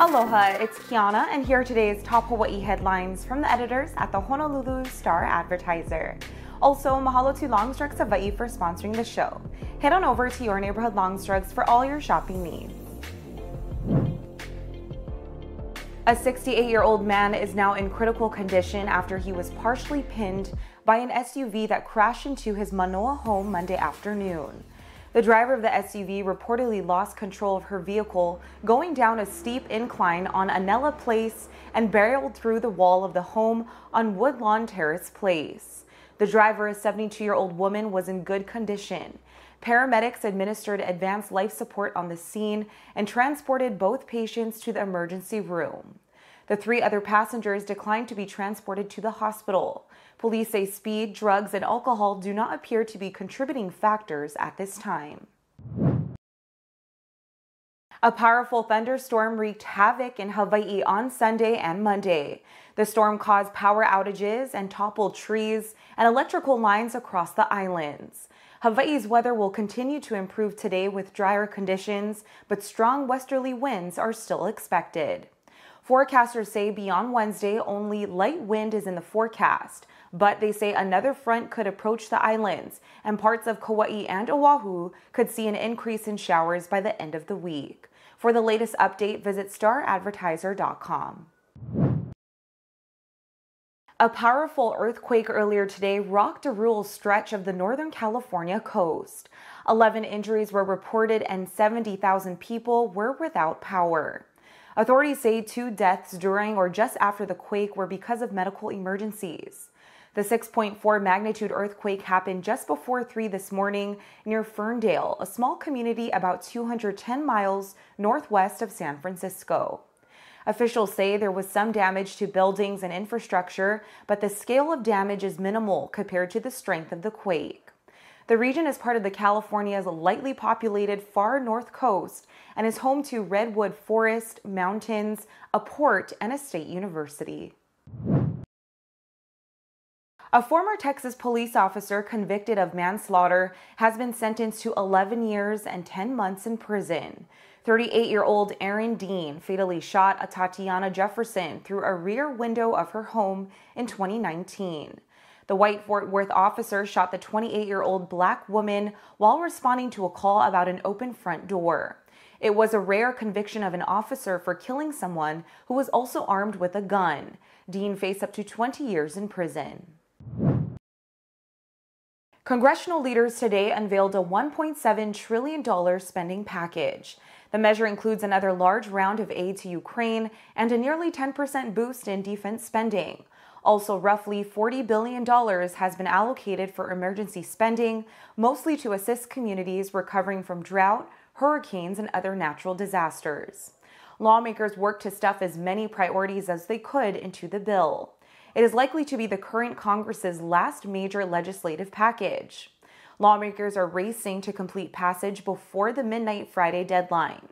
Aloha, it's Kiana, and here are today's top Hawaii headlines from the editors at the Honolulu Star Advertiser. Also, mahalo to Long's Drugs Hawaii for sponsoring the show. Head on over to your neighborhood Long's Drugs for all your shopping needs. A 68 year old man is now in critical condition after he was partially pinned by an SUV that crashed into his Manoa home Monday afternoon. The driver of the SUV reportedly lost control of her vehicle going down a steep incline on Anella Place and barreled through the wall of the home on Woodlawn Terrace Place. The driver, a 72 year old woman, was in good condition. Paramedics administered advanced life support on the scene and transported both patients to the emergency room. The three other passengers declined to be transported to the hospital. Police say speed, drugs, and alcohol do not appear to be contributing factors at this time. A powerful thunderstorm wreaked havoc in Hawaii on Sunday and Monday. The storm caused power outages and toppled trees and electrical lines across the islands. Hawaii's weather will continue to improve today with drier conditions, but strong westerly winds are still expected. Forecasters say beyond Wednesday, only light wind is in the forecast, but they say another front could approach the islands, and parts of Kauai and Oahu could see an increase in showers by the end of the week. For the latest update, visit staradvertiser.com. A powerful earthquake earlier today rocked a rural stretch of the Northern California coast. 11 injuries were reported and 70,000 people were without power. Authorities say two deaths during or just after the quake were because of medical emergencies. The 6.4 magnitude earthquake happened just before 3 this morning near Ferndale, a small community about 210 miles northwest of San Francisco. Officials say there was some damage to buildings and infrastructure, but the scale of damage is minimal compared to the strength of the quake. The region is part of the California's lightly populated far north coast and is home to redwood forest, mountains, a port, and a state university. A former Texas police officer convicted of manslaughter has been sentenced to 11 years and 10 months in prison. 38 year old Aaron Dean fatally shot Atatiana Jefferson through a rear window of her home in 2019. The White Fort Worth officer shot the 28 year old black woman while responding to a call about an open front door. It was a rare conviction of an officer for killing someone who was also armed with a gun. Dean faced up to 20 years in prison. Congressional leaders today unveiled a $1.7 trillion spending package. The measure includes another large round of aid to Ukraine and a nearly 10% boost in defense spending. Also, roughly $40 billion has been allocated for emergency spending, mostly to assist communities recovering from drought, hurricanes, and other natural disasters. Lawmakers worked to stuff as many priorities as they could into the bill. It is likely to be the current Congress's last major legislative package. Lawmakers are racing to complete passage before the midnight Friday deadline.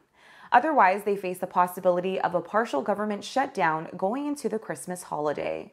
Otherwise, they face the possibility of a partial government shutdown going into the Christmas holiday.